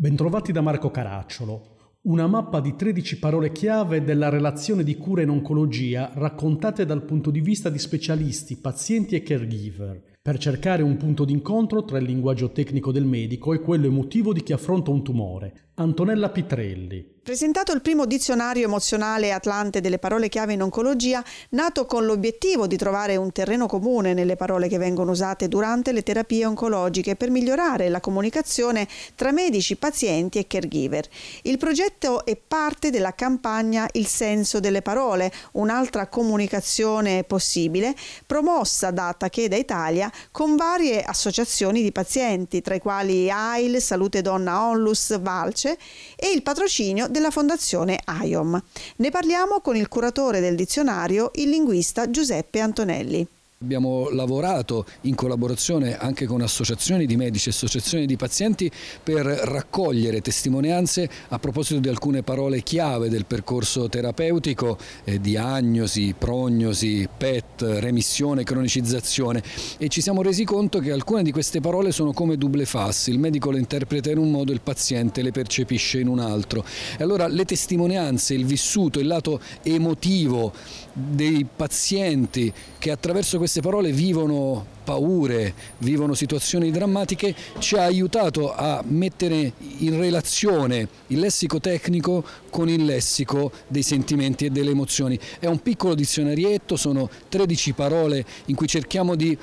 Bentrovati da Marco Caracciolo. Una mappa di 13 parole chiave della relazione di cura in oncologia raccontate dal punto di vista di specialisti, pazienti e caregiver, per cercare un punto d'incontro tra il linguaggio tecnico del medico e quello emotivo di chi affronta un tumore. Antonella Pitrelli. Presentato il primo dizionario emozionale atlante delle parole chiave in oncologia, nato con l'obiettivo di trovare un terreno comune nelle parole che vengono usate durante le terapie oncologiche per migliorare la comunicazione tra medici, pazienti e caregiver. Il progetto è parte della campagna Il senso delle parole, un'altra comunicazione possibile, promossa da Takeda Italia con varie associazioni di pazienti, tra i quali AIL, Salute Donna Onlus, Valce e il patrocinio della Fondazione IOM. Ne parliamo con il curatore del dizionario, il linguista Giuseppe Antonelli. Abbiamo lavorato in collaborazione anche con associazioni di medici e associazioni di pazienti per raccogliere testimonianze a proposito di alcune parole chiave del percorso terapeutico, eh, diagnosi, prognosi, PET, remissione, cronicizzazione e ci siamo resi conto che alcune di queste parole sono come double face, il medico le interpreta in un modo, il paziente le percepisce in un altro. E allora le testimonianze, il vissuto, il lato emotivo dei pazienti che attraverso queste parole vivono paure, vivono situazioni drammatiche, ci ha aiutato a mettere in relazione il lessico tecnico con il lessico dei sentimenti e delle emozioni. È un piccolo dizionarietto, sono 13 parole in cui cerchiamo di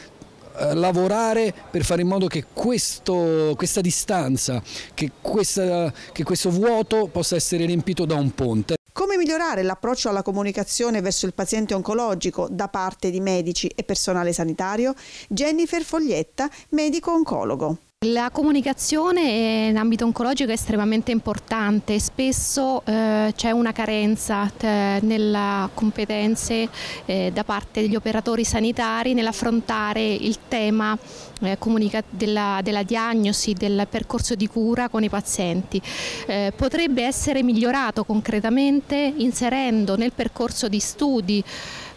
eh, lavorare per fare in modo che questo, questa distanza, che, questa, che questo vuoto possa essere riempito da un ponte. Come migliorare l'approccio alla comunicazione verso il paziente oncologico da parte di medici e personale sanitario? Jennifer Foglietta, medico oncologo. La comunicazione in ambito oncologico è estremamente importante, spesso eh, c'è una carenza t- nelle competenze eh, da parte degli operatori sanitari nell'affrontare il tema eh, comunica- della, della, diagnosi, del percorso di cura con i pazienti. Eh, potrebbe essere migliorato concretamente inserendo nel percorso di studi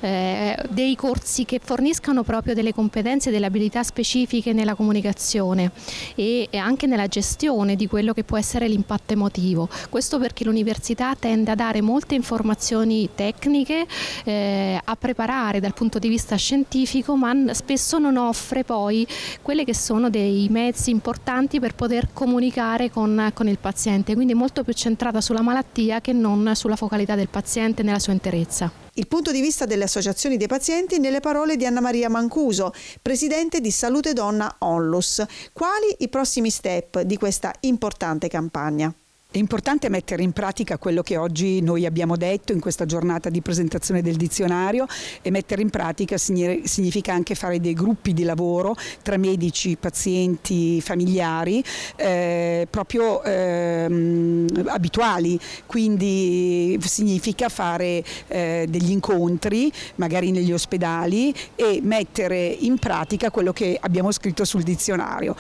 eh, dei corsi che forniscano proprio delle competenze e delle abilità specifiche nella comunicazione e, anche nella gestione di quello che può essere l'impatto emotivo. Questo perché l'università tende a dare molte informazioni tecniche, eh, a preparare dal punto di vista scientifico, ma spesso non offre poi quelli che sono dei mezzi importanti per poter comunicare con, con il paziente, quindi molto più centrata sulla malattia che non sulla focalità del paziente nella sua interezza. Il punto di vista delle associazioni dei pazienti nelle parole di Anna Maria Mancuso, presidente di Salute Donna Onlus. Quali i prossimi step di questa importante campagna? È importante mettere in pratica quello che oggi noi abbiamo detto in questa giornata di presentazione del dizionario e mettere in pratica significa anche fare dei gruppi di lavoro tra medici, pazienti, familiari eh, proprio eh, abituali, quindi significa fare eh, degli incontri magari negli ospedali e mettere in pratica quello che abbiamo scritto sul dizionario.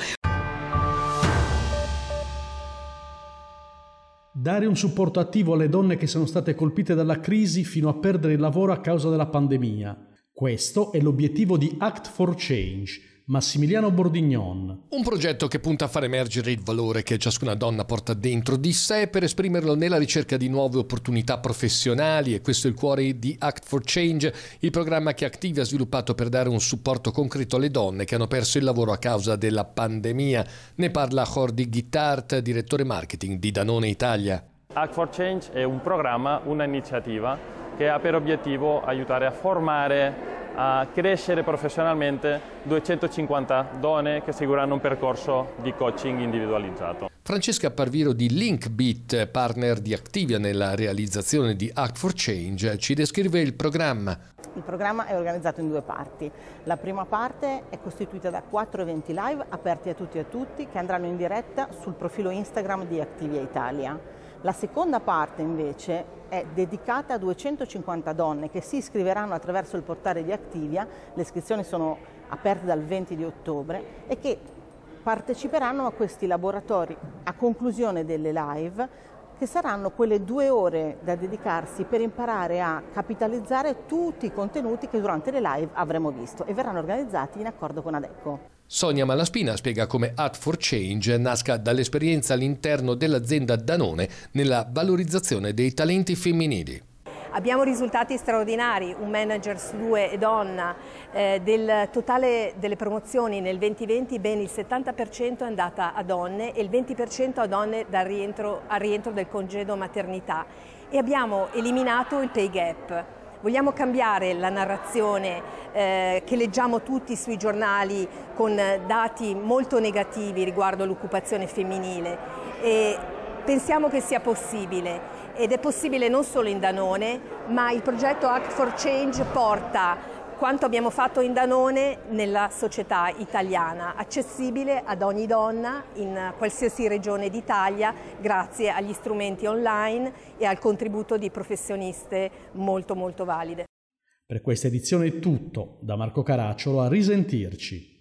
Dare un supporto attivo alle donne che sono state colpite dalla crisi fino a perdere il lavoro a causa della pandemia. Questo è l'obiettivo di Act for Change, Massimiliano Bordignon. Un progetto che punta a far emergere il valore che ciascuna donna porta dentro di sé per esprimerlo nella ricerca di nuove opportunità professionali e questo è il cuore di Act for Change, il programma che Activi ha sviluppato per dare un supporto concreto alle donne che hanno perso il lavoro a causa della pandemia. Ne parla Jordi Guittart, direttore marketing di Danone Italia. Act for Change è un programma, un'iniziativa che ha per obiettivo aiutare a formare a crescere professionalmente 250 donne che seguiranno un percorso di coaching individualizzato. Francesca Parviro di Linkbit, partner di Activia nella realizzazione di Act for Change, ci descrive il programma. Il programma è organizzato in due parti. La prima parte è costituita da quattro eventi live aperti a tutti e a tutti che andranno in diretta sul profilo Instagram di Activia Italia. La seconda parte invece è dedicata a 250 donne che si iscriveranno attraverso il portale di Activia, le iscrizioni sono aperte dal 20 di ottobre e che parteciperanno a questi laboratori a conclusione delle live che saranno quelle due ore da dedicarsi per imparare a capitalizzare tutti i contenuti che durante le live avremo visto e verranno organizzati in accordo con Adecco. Sonia Malaspina spiega come Art for Change nasca dall'esperienza all'interno dell'azienda Danone nella valorizzazione dei talenti femminili. Abbiamo risultati straordinari, un manager su due e donna, eh, del totale delle promozioni nel 2020 ben il 70% è andata a donne e il 20% a donne rientro, al rientro del congedo maternità e abbiamo eliminato il pay gap. Vogliamo cambiare la narrazione eh, che leggiamo tutti sui giornali con dati molto negativi riguardo l'occupazione femminile. E pensiamo che sia possibile ed è possibile non solo in Danone, ma il progetto Act for Change porta quanto abbiamo fatto in Danone nella società italiana, accessibile ad ogni donna in qualsiasi regione d'Italia grazie agli strumenti online e al contributo di professioniste molto molto valide. Per questa edizione è tutto, da Marco Caracciolo a risentirci.